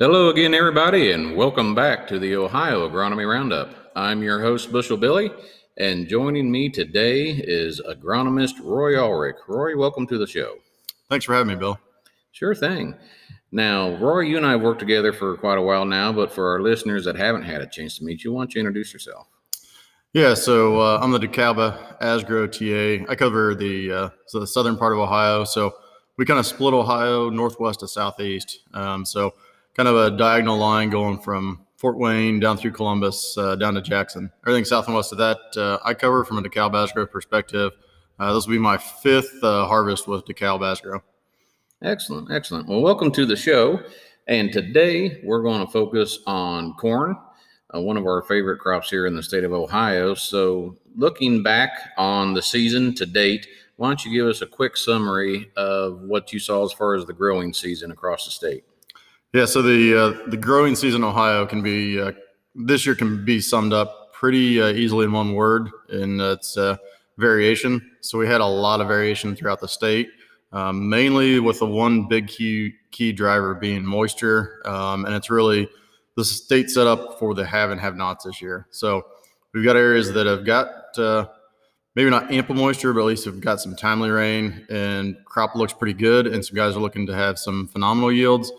Hello again, everybody, and welcome back to the Ohio Agronomy Roundup. I'm your host, Bushel Billy, and joining me today is agronomist Roy Ulrich. Roy, welcome to the show. Thanks for having me, Bill. Sure thing. Now, Roy, you and I have worked together for quite a while now, but for our listeners that haven't had a chance to meet you, why don't you introduce yourself? Yeah, so uh, I'm the DeKalb Asgrow TA. I cover the uh, so the southern part of Ohio. So we kind of split Ohio northwest to southeast. Um, so kind of a diagonal line going from Fort Wayne down through Columbus uh, down to Jackson. Everything south and west of that, uh, I cover from a DeKalb Asgrow perspective. Uh, this will be my fifth uh, harvest with DeKalb Asgrow. Excellent, excellent. Well, welcome to the show. And today we're going to focus on corn, uh, one of our favorite crops here in the state of Ohio. So, looking back on the season to date, why don't you give us a quick summary of what you saw as far as the growing season across the state? Yeah, so the uh, the growing season in Ohio can be uh, this year can be summed up pretty uh, easily in one word, and it's uh, variation. So we had a lot of variation throughout the state, um, mainly with the one big key key driver being moisture, um, and it's really the state set up for the have and have nots this year. So we've got areas that have got uh, maybe not ample moisture, but at least have got some timely rain, and crop looks pretty good, and some guys are looking to have some phenomenal yields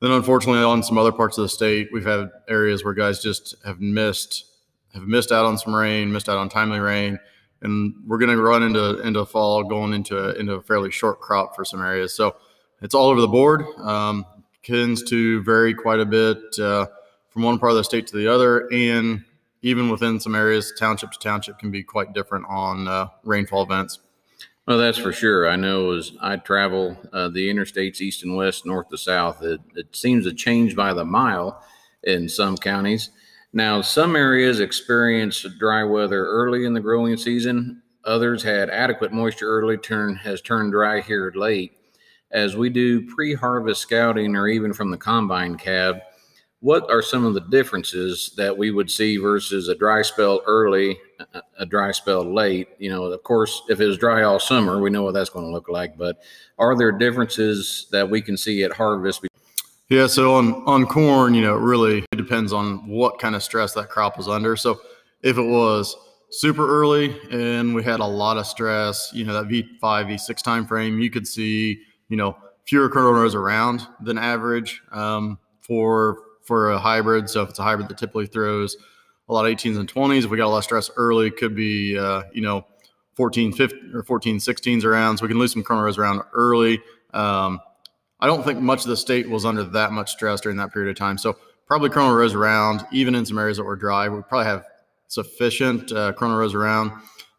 then, unfortunately, on some other parts of the state, we've had areas where guys just have missed have missed out on some rain, missed out on timely rain, and we're going to run into into fall going into a, into a fairly short crop for some areas. So it's all over the board. Um, tends to vary quite a bit uh, from one part of the state to the other, and even within some areas, township to township can be quite different on uh, rainfall events. Well, that's for sure. I know as I travel uh, the interstates east and west, north to south, it, it seems to change by the mile in some counties. Now, some areas experienced dry weather early in the growing season. Others had adequate moisture early, turn has turned dry here late. As we do pre-harvest scouting or even from the combine cab, what are some of the differences that we would see versus a dry spell early, a dry spell late? You know, of course, if it was dry all summer, we know what that's going to look like. But are there differences that we can see at harvest? Yeah, so on on corn, you know, it really depends on what kind of stress that crop was under. So if it was super early and we had a lot of stress, you know, that V5, V6 time frame, you could see, you know, fewer kernel rows around than average um, for for a hybrid. So if it's a hybrid that typically throws a lot of 18s and 20s, if we got a lot of stress early, could be, uh, you know, 14, 15 or 14, 16s around. So we can lose some rows around early. Um, I don't think much of the state was under that much stress during that period of time. So probably kernel rows around, even in some areas that were dry, we probably have sufficient uh, kernel rows around.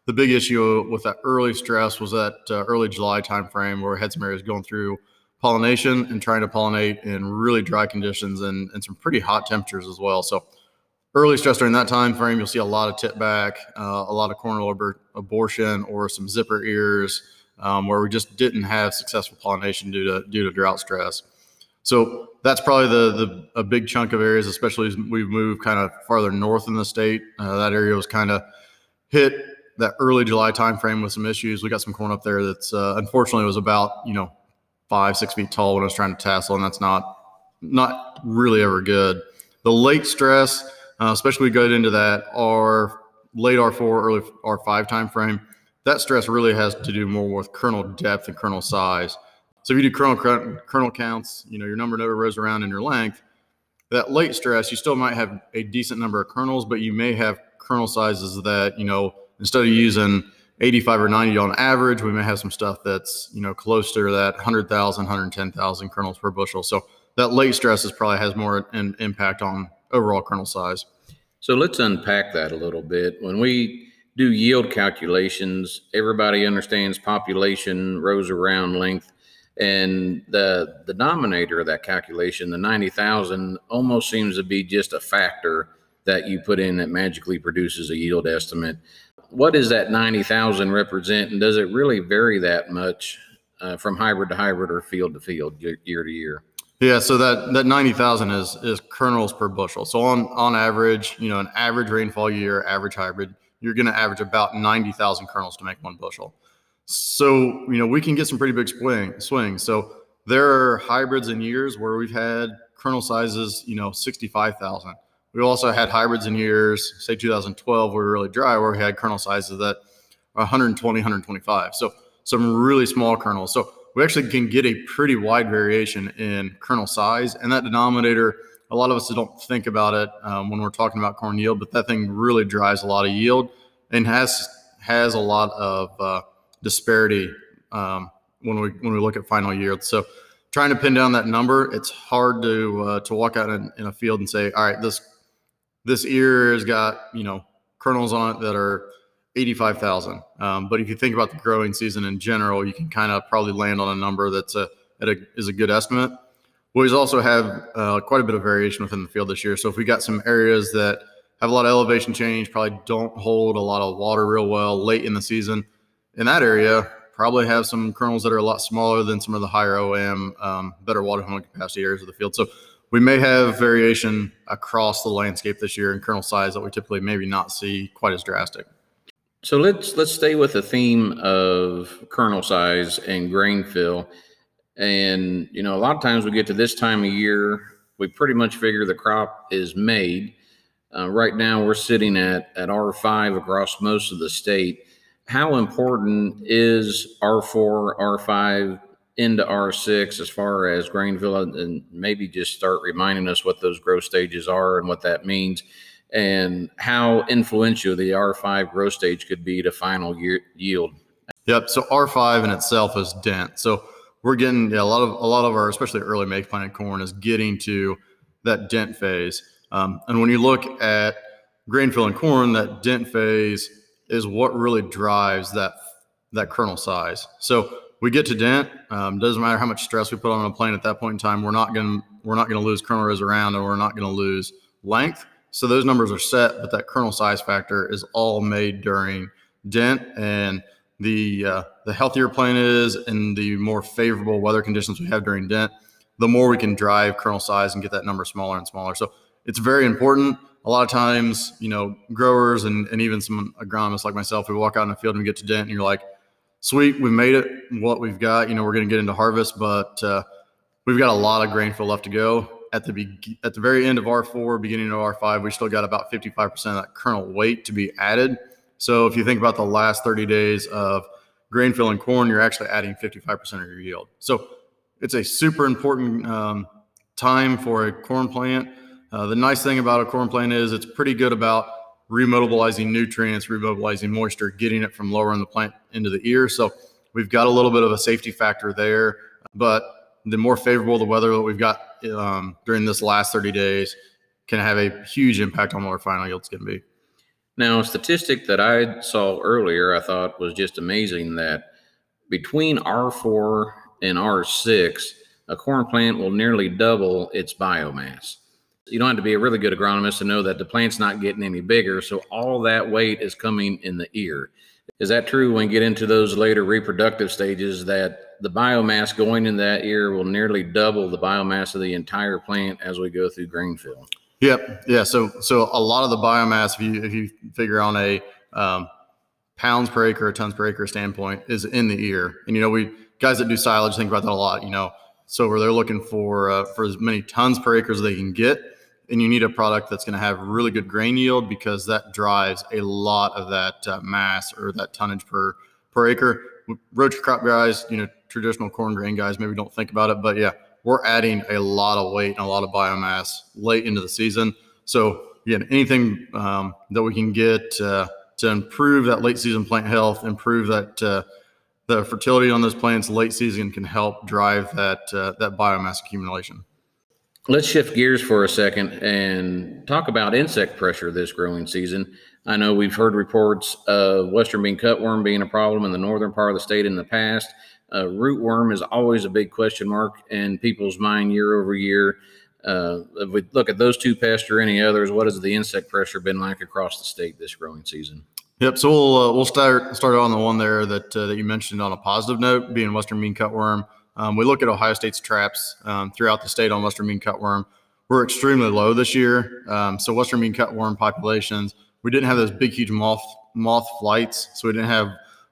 The big issue with that early stress was that uh, early July timeframe where we had some areas going through pollination and trying to pollinate in really dry conditions and, and some pretty hot temperatures as well. So early stress during that time frame, you'll see a lot of tip back, uh, a lot of kernel abortion, or some zipper ears um, where we just didn't have successful pollination due to due to drought stress. So that's probably the the a big chunk of areas, especially as we've moved kind of farther north in the state. Uh, that area was kind of hit that early July timeframe with some issues. We got some corn up there that's uh, unfortunately was about you know five, six feet tall when I was trying to tassel, and that's not not really ever good. The late stress, uh, especially we go into that R late R4, early R5 time frame, that stress really has to do more with kernel depth and kernel size. So if you do kernel kernel counts, you know your number never rows around in your length. That late stress, you still might have a decent number of kernels, but you may have kernel sizes that you know instead of using 85 or 90 on average. We may have some stuff that's, you know, closer to that 100,000, 110,000 kernels per bushel. So that late stress is probably has more an impact on overall kernel size. So let's unpack that a little bit. When we do yield calculations, everybody understands population, rows around length, and the the denominator of that calculation, the 90,000, almost seems to be just a factor that you put in that magically produces a yield estimate what does that 90,000 represent? And does it really vary that much uh, from hybrid to hybrid or field to field year, to year? Yeah, so that that 90,000 is is kernels per bushel. So on on average, you know, an average rainfall year, average hybrid, you're going to average about 90,000 kernels to make one bushel. So, you know, we can get some pretty big swing swings. So there are hybrids in years where we've had kernel sizes, you know, 65,000. We also had hybrids in years, say 2012, where we were really dry, where we had kernel sizes that are 120, 125. So some really small kernels. So we actually can get a pretty wide variation in kernel size. And that denominator, a lot of us don't think about it um, when we're talking about corn yield, but that thing really drives a lot of yield and has has a lot of uh, disparity um, when we when we look at final yield. So trying to pin down that number, it's hard to uh, to walk out in, in, a field and say, all right, this this ear has got you know kernels on it that are 85,000. Um, but if you think about the growing season in general, you can kind of probably land on a number that's a, a is a good estimate. We also have uh, quite a bit of variation within the field this year. So if we got some areas that have a lot of elevation change, probably don't hold a lot of water real well late in the season, in that area, probably have some kernels that are a lot smaller than some of the higher OM, um, better water holding capacity areas of the field. So we may have variation across the landscape this year in kernel size that we typically maybe not see quite as drastic. So let's let's stay with the theme of kernel size and grain fill. And you know, a lot of times we get to this time of year, we pretty much figure the crop is made. Uh, right now, we're sitting at at R5 across most of the state. How important is R4, R5 into R6 as far as grain fill, and maybe just start reminding us what those growth stages are and what that means? and how influential the R5 growth stage could be to final year, yield. Yep. So R5 in itself is dent. So we're getting yeah, a lot of a lot of our, especially early make planted corn, is getting to that dent phase. Um, and when you look at grain filling corn, that dent phase is what really drives that that kernel size. So we get to dent. Um, doesn't matter how much stress we put on a plant at that point in time. We're not going we're not going to lose kernel rows around, and we're not going to lose length. So those numbers are set, but that kernel size factor is all made during dent and the uh, the healthier plant is and the more favorable weather conditions we have during dent, the more we can drive kernel size and get that number smaller and smaller. So it's very important. A lot of times, you know, growers and, and even some agronomists like myself, we walk out in the field and we get to dent and you're like, sweet, we've made it. What we've got, you know, we're going to get into harvest, but uh, we've got a lot of grain fill left to go at the be- at the very end of R4, beginning of R5, we still got about 55% of that kernel weight to be added. So if you think about the last 30 days of grain fill filling corn, you're actually adding 55% of your yield. So it's a super important um, time for a corn plant. Uh, the nice thing about a corn plant is it's pretty good about remobilizing nutrients, remobilizing moisture, getting it from lower in the plant into the ear. So we've got a little bit of a safety factor there, but the more favorable the weather that we've got um, during this last 30 days can have a huge impact on what our final yield's to be. Now, a statistic that I saw earlier, I thought was just amazing that between R4 and R6, a corn plant will nearly double its biomass. You don't have to be a really good agronomist to know that the plant's not getting any bigger, so all that weight is coming in the ear. Is that true when you get into those later reproductive stages that the biomass going in that ear will nearly double the biomass of the entire plant as we go through grain fill? Yep. Yeah. So so a lot of the biomass, if you if you figure on a um, pounds per acre or tons per acre standpoint, is in the ear. And you know, we guys that do silage think about that a lot. You know, so where they're looking for uh, for as many tons per acre as they can get, and you need a product that's going to have really good grain yield because that drives a lot of that uh, mass or that tonnage per per acre. Roach crop guys, you know, traditional corn grain guys maybe don't think about it, but yeah, we're adding a lot of weight and a lot of biomass late into the season. So again, anything um, that we can get uh, to improve that late season plant health, improve that uh, the fertility on those plants late season can help drive that uh, that biomass accumulation. Let's shift gears for a second and talk about insect pressure this growing season. I know we've heard reports of western bean cutworm being a problem in the northern part of the state in the past. Uh, rootworm is always a big question mark in people's mind year over year. Uh, if we look at those two pests or any others, what has the insect pressure been like across the state this growing season? Yep. So we'll uh, we'll start start on the one there that uh, that you mentioned on a positive note, being western bean cutworm. Um, we look at Ohio State's traps um, throughout the state on Western bean cutworm. We're extremely low this year. Um, so Western bean cutworm populations, we didn't have those big, huge moth moth flights. So we didn't have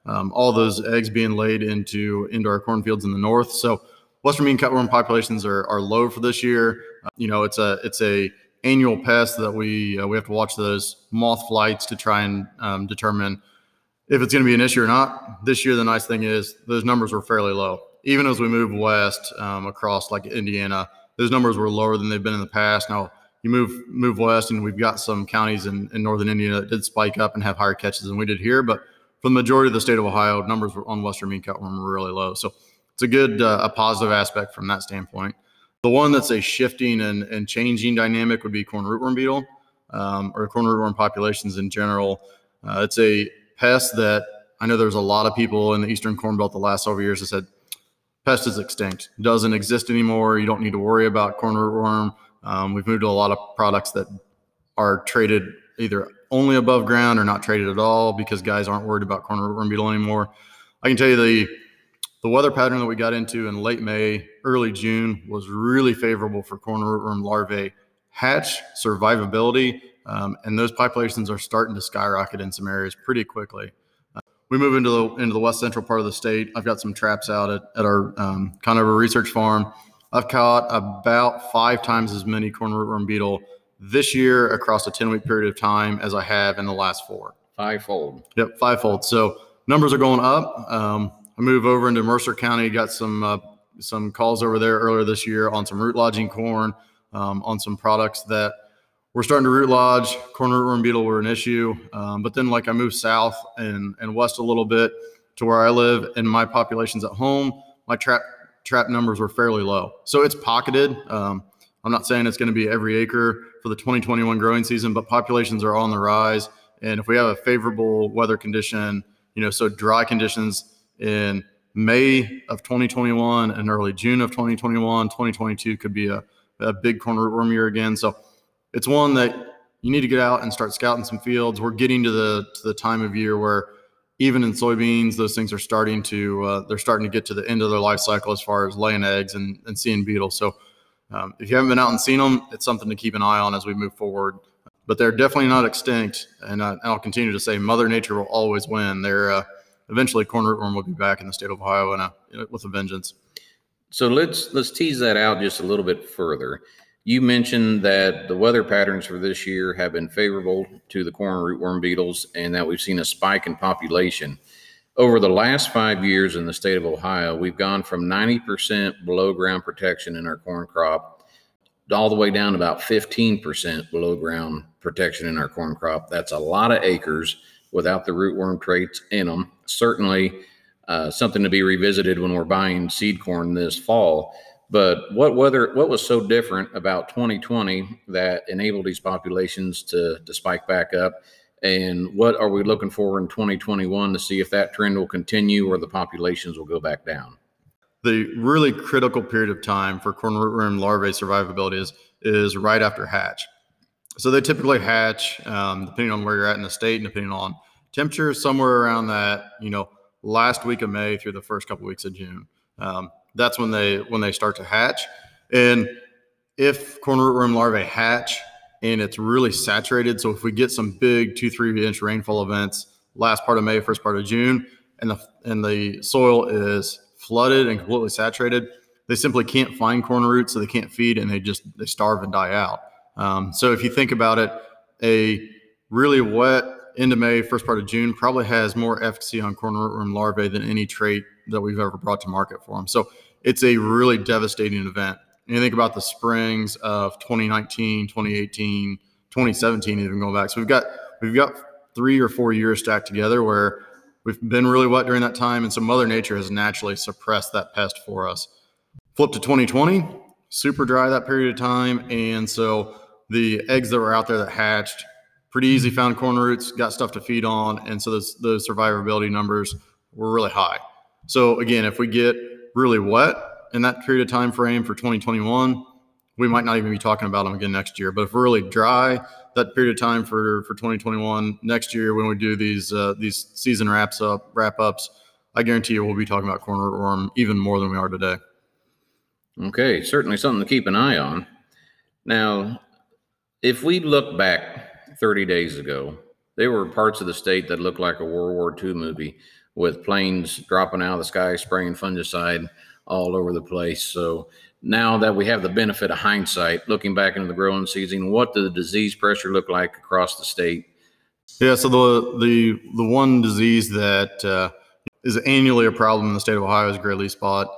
um, all those eggs being laid into into our cornfields in the north. So Western bean cutworm populations are, are low for this year. Uh, you know, it's a it's a annual pest that we uh, we have to watch those moth flights to try and um, determine if it's going to be an issue or not. This year, the nice thing is those numbers were fairly low. Even as we move west um, across like Indiana, those numbers were lower than they've been in the past. Now you move move west, and we've got some counties in, in northern Indiana that did spike up and have higher catches than we did here. But for the majority of the state of Ohio, numbers on western bean cutworm were really low. So it's a good uh, a positive aspect from that standpoint. The one that's a shifting and, and changing dynamic would be corn rootworm beetle um, or corn rootworm populations in general. Uh, it's a pest that I know there's a lot of people in the Eastern Corn Belt the last several years that said pest is extinct, doesn't exist anymore. You don't need to worry about corn rootworm. Um, we've moved to a lot of products that are traited either only above ground or not traited at all because guys aren't worried about corn rootworm beetle anymore. I can tell you the the weather pattern that we got into in late May, early June was really favorable for corn rootworm larvae hatch survivability, um, and those populations are starting to skyrocket in some areas pretty quickly. We move into the into the west central part of the state. I've got some traps out at, at our um, Conover Research Farm. I've caught about five times as many corn rootworm beetle this year across a 10 week period of time as I have in the last four. Fivefold. Yep, fivefold. So numbers are going up. Um, I move over into Mercer County. Got some uh, some calls over there earlier this year on some root lodging corn, um, on some products that we're starting to root lodge. Corn rootworm beetle were an issue, um, but then like I moved south and and west a little bit to where I live, and my populations at home, my trap trap numbers were fairly low. So it's pocketed. Um, I'm not saying it's going to be every acre for the 2021 growing season, but populations are on the rise. And if we have a favorable weather condition, you know, so dry conditions in May of 2021 and early June of 2021. 2022 could be a, a big corn rootworm year again. So it's one that you need to get out and start scouting some fields. We're getting to the to the time of year where even in soybeans, those things are starting to uh, they're starting to get to the end of their life cycle as far as laying eggs and, and seeing beetles. So um, if you haven't been out and seen them, it's something to keep an eye on as we move forward. But they're definitely not extinct, and, I, will continue to say Mother Nature will always win. They're uh, eventually corn rootworm will be back in the state of Ohio in a, with a vengeance. So let's let's tease that out just a little bit further. You mentioned that the weather patterns for this year have been favorable to the corn rootworm beetles and that we've seen a spike in population. Over the last five years in the state of Ohio, we've gone from 90% below ground protection in our corn crop all the way down to about 15% below ground protection in our corn crop. That's a lot of acres without the rootworm traits in them. Certainly uh, something to be revisited when we're buying seed corn this fall. But what weather, what was so different about 2020 that enabled these populations to, to spike back up? And what are we looking for in 2021 to see if that trend will continue or the populations will go back down? The really critical period of time for corn rootworm larvae survivability is, is right after hatch. So they typically hatch, um, depending on where you're at in the state and depending on temperature, somewhere around that, you know, last week of May through the first couple weeks of June. Um, that's when they when they start to hatch. And if corn rootworm larvae hatch and it's really saturated, so if we get some big two three inch rainfall events last part of May, first part of June, and the and the soil is flooded and completely saturated, they simply can't find corn roots, so they can't feed, and they just they starve and die out. Um, so if you think about it, a really wet end of May, first part of June probably has more efficacy on corn rootworm larvae than any trait that we've ever brought to market for them. So it's a really devastating event. And you think about the springs of 2019, 2018, 2017, even going back. So we've got we've got three or four years stacked together where we've been really wet during that time, and so Mother Nature has naturally suppressed that pest for us. Flip to 2020, super dry that period of time, and so the eggs that were out there that hatched pretty easy found corn roots got stuff to feed on and so those, those survivability numbers were really high so again if we get really wet in that period of time frame for 2021 we might not even be talking about them again next year. But if we're really dry that period of time for for 2021 next year when we do these uh, these season wraps up wrap ups i guarantee you we'll be talking about corn rootworm even more than we are today. Okay certainly something to keep an eye on. Now if we look back 30 days ago, there were parts of the state that looked like a World War II movie with planes dropping out of the sky spraying fungicide all over the place. So now that we have the benefit of hindsight, looking back into the growing season, what did the disease pressure look like across the state? Yeah, so the the the one disease that uh, is annually a problem in the state of Ohio is gray leaf spot.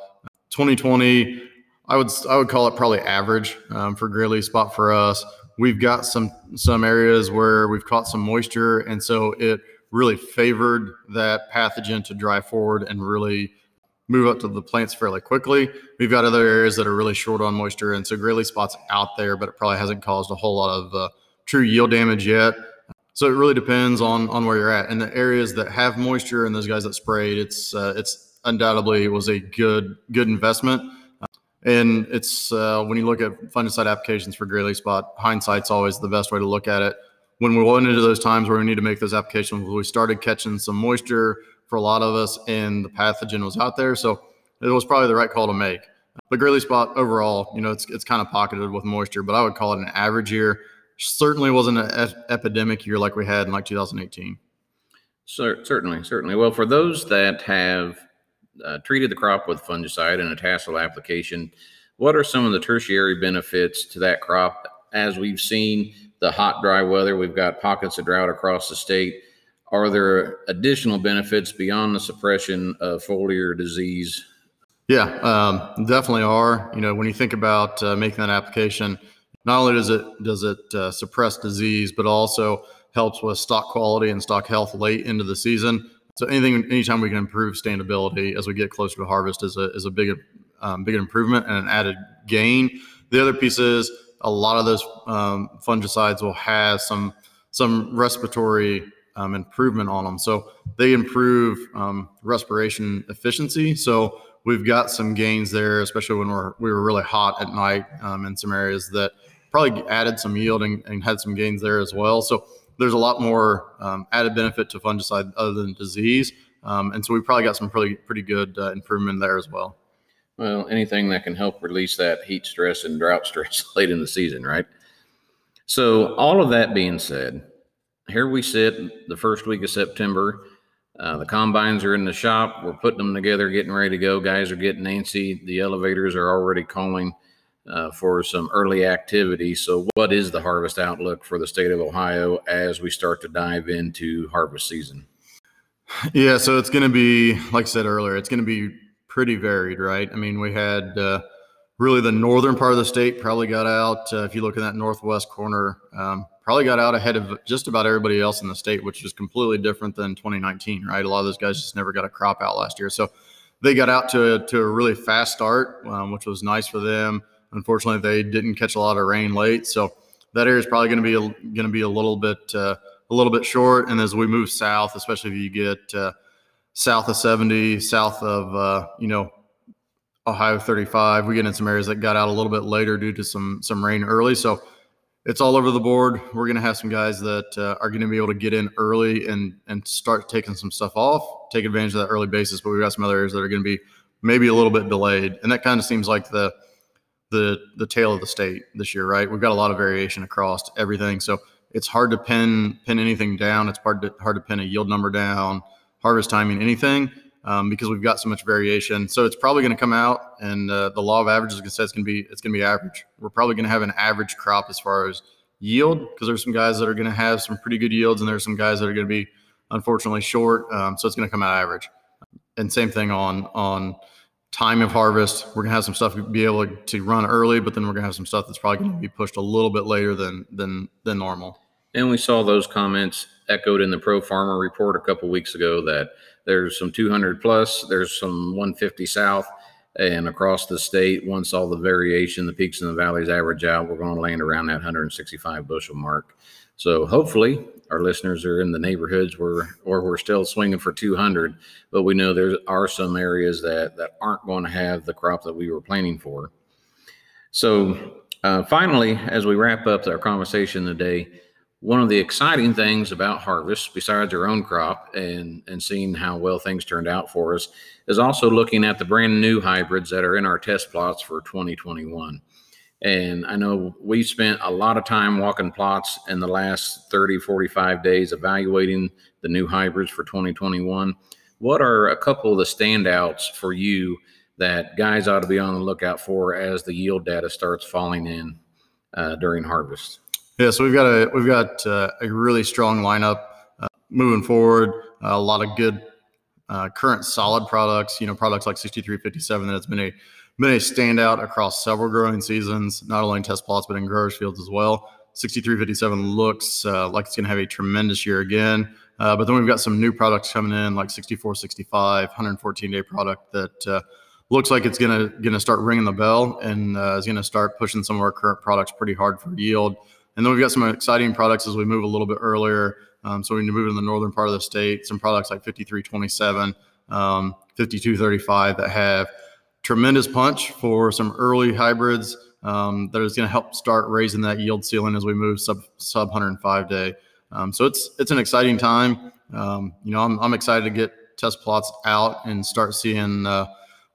2020, I would I would call it probably average um, for gray leaf spot for us. We've got some some areas where we've caught some moisture, and so it really favored that pathogen to dry forward and really move up to the plants fairly quickly. We've got other areas that are really short on moisture, and so leaf spot's out there, but it probably hasn't caused a whole lot of uh, true yield damage yet. So it really depends on on where you're at. and the areas that have moisture and those guys that sprayed, it's uh, it's undoubtedly was a good good investment. And it's uh, when you look at fungicide applications for leaf spot, hindsight's always the best way to look at it. When we went into those times where we need to make those applications, we started catching some moisture for a lot of us, and the pathogen was out there. So it was probably the right call to make. But gray leaf spot overall, you know, it's it's kind of pocketed with moisture, but I would call it an average year certainly wasn't an epidemic year like we had in like 2018. So, certainly, certainly. Well, for those that have uh, treated the crop with fungicide and a tassel application, what are some of the tertiary benefits to that crop? As we've seen the hot, dry weather, we've got pockets of drought across the state. Are there additional benefits beyond the suppression of foliar disease? Yeah, um, definitely are. You know, when you think about uh, making that application, not only does it does it uh, suppress disease, but also helps with stalk quality and stalk health late into the season. So anything, anytime we can improve standability as we get closer to harvest is a is a big um, big improvement and an added gain. The other piece is a lot of those um, fungicides will have some some respiratory um, improvement on them, so they improve um, respiration efficiency. So we've got some gains there, especially when we're we were really hot at night um, in some areas that probably added some yield and, and, had some gains there as well. So there's a lot more um, added benefit to fungicide other than disease. Um, and so we probably got some pretty pretty good uh, improvement there as well. Well, anything that can help release that heat stress and drought stress late in the season, right? So all of that being said, here we sit the first week of September. Uh, the combines are in the shop. We're putting them together, getting ready to go. Guys are getting antsy. The elevators are already calling uh, for some early activity. So, what is the harvest outlook for the state of Ohio as we start to dive into harvest season? Yeah, so it's going to be, like I said earlier, it's going to be pretty varied, right? I mean, we had uh, really the northern part of the state probably got out. Uh, if you look in that northwest corner, um, probably got out ahead of just about everybody else in the state, which is completely different than 2019, right? A lot of those guys just never got a crop out last year. So they got out to a, to a really fast start, um, which was nice for them. Unfortunately, they didn't catch a lot of rain late, so that area is probably going to be going to be a little bit uh, a little bit short. And as we move south, especially if you get uh, south of 70, south of uh, you know Ohio 35, we get in some areas that got out a little bit later due to some some rain early. So it's all over the board. We're going to have some guys that uh, are going to be able to get in early and and start taking some stuff off, take advantage of that early basis. But we've got some other areas that are going to be maybe a little bit delayed, and that kind of seems like the the the tail of the state this year, right? We've got a lot of variation across everything, so it's hard to pin pin anything down. It's hard to hard to pin a yield number down, harvest timing, anything, um, because we've got so much variation. So it's probably going to come out, and uh, the law of averages going to say it's going to be it's going to be average. We're probably going to have an average crop as far as yield, because there's some guys that are going to have some pretty good yields, and there's some guys that are going to be unfortunately short. Um, so it's going to come out average. And same thing on on time of harvest. We're gonna have some stuff be able to run early, but then we're gonna have some stuff that's probably gonna be pushed a little bit later than than than normal. And we saw those comments echoed in the Pro Farmer report a couple weeks ago that there's some 200 plus, there's some 150 south, and across the state. Once all the variation, the peaks and the valleys average out, we're going to land around that 165 bushel mark. So hopefully our listeners are in the neighborhoods where or we're still swinging for 200 but we know there are some areas that that aren't going to have the crop that we were planning for so uh, finally as we wrap up our conversation today one of the exciting things about harvest besides our own crop and and seeing how well things turned out for us is also looking at the brand new hybrids that are in our test plots for 2021 and I know we spent a lot of time walking plots in the last 30, 45 days evaluating the new hybrids for 2021. What are a couple of the standouts for you that guys ought to be on the lookout for as the yield data starts falling in uh, during harvest? Yeah, so we've got a we've got uh, a really strong lineup uh, moving forward. a lot of good uh, current solid products. You know, products like 6357 that has been a been a standout across several growing seasons, not only in test plots but in growers fields as well. 6357 looks uh, like it's going to have a tremendous year again. Uh, but then we've got some new products coming in like 6465, 114 day product that uh, looks like it's going to going to start ringing the bell and uh, is going to start pushing some of our current products pretty hard for yield. And then we've got some exciting products as we move a little bit earlier. Um, so we move in the northern part of the state, some products like 5327, um, 5235 that have tremendous punch for some early hybrids um, that is going to help start raising that yield ceiling as we move sub sub 105 day. Um, so it's it's an exciting time. Um, you know, I'm, I'm excited to get test plots out and start seeing uh,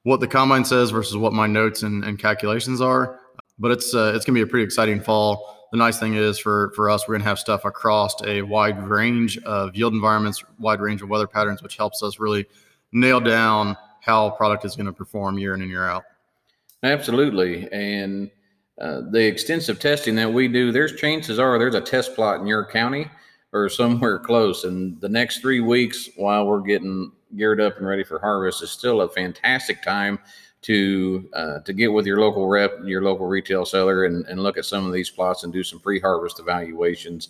what the combine says versus what my notes and, and calculations are. But it's uh, it's going to be a pretty exciting fall the nice thing is for for us, we're going to have stuff across a wide range of yield environments, wide range of weather patterns, which helps us really nail down how product is going to perform year in and year out. Absolutely, and uh, the extensive testing that we do, there's chances are there's a test plot in your county or somewhere close, and the next three weeks while we're getting geared up and ready for harvest is still a fantastic time to uh, to get with your local rep, your local retail seller, and, and look at some of these plots and do some pre-harvest evaluations.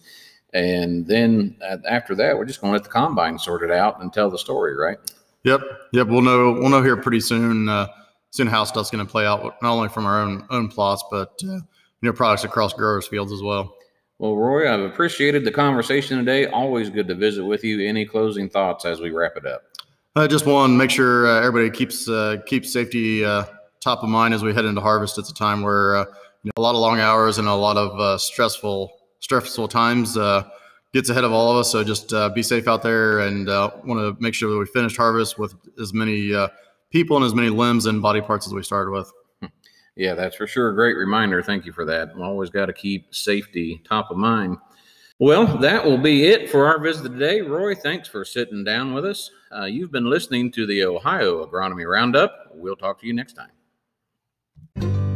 And then uh, after that, we're just going to let the combine sort it out and tell the story, right? Yep, yep. We'll know we'll know here pretty soon. Uh, soon how stuff's going to play out, not only from our own own plots, but uh, you know products across growers' fields as well. Well, Roy, I've appreciated the conversation today. Always good to visit with you. Any closing thoughts as we wrap it up? Uh, just one, make sure uh, everybody keeps uh, keeps safety uh, top of mind as we head into harvest. It's a time where uh, you know, a lot of long hours and a lot of uh, stressful stressful times gets ahead of all of us. So just be safe out there, and want to make sure that we finish harvest with as many people and as many limbs and body parts as we started with. Yeah, that's for sure. A great reminder. Thank you for that. Always got to keep safety top of mind. Well, that will be it for our visit today. Roy, thanks for sitting down with us. Uh, you've been listening to the Ohio Agronomy Roundup. We'll talk to you next time.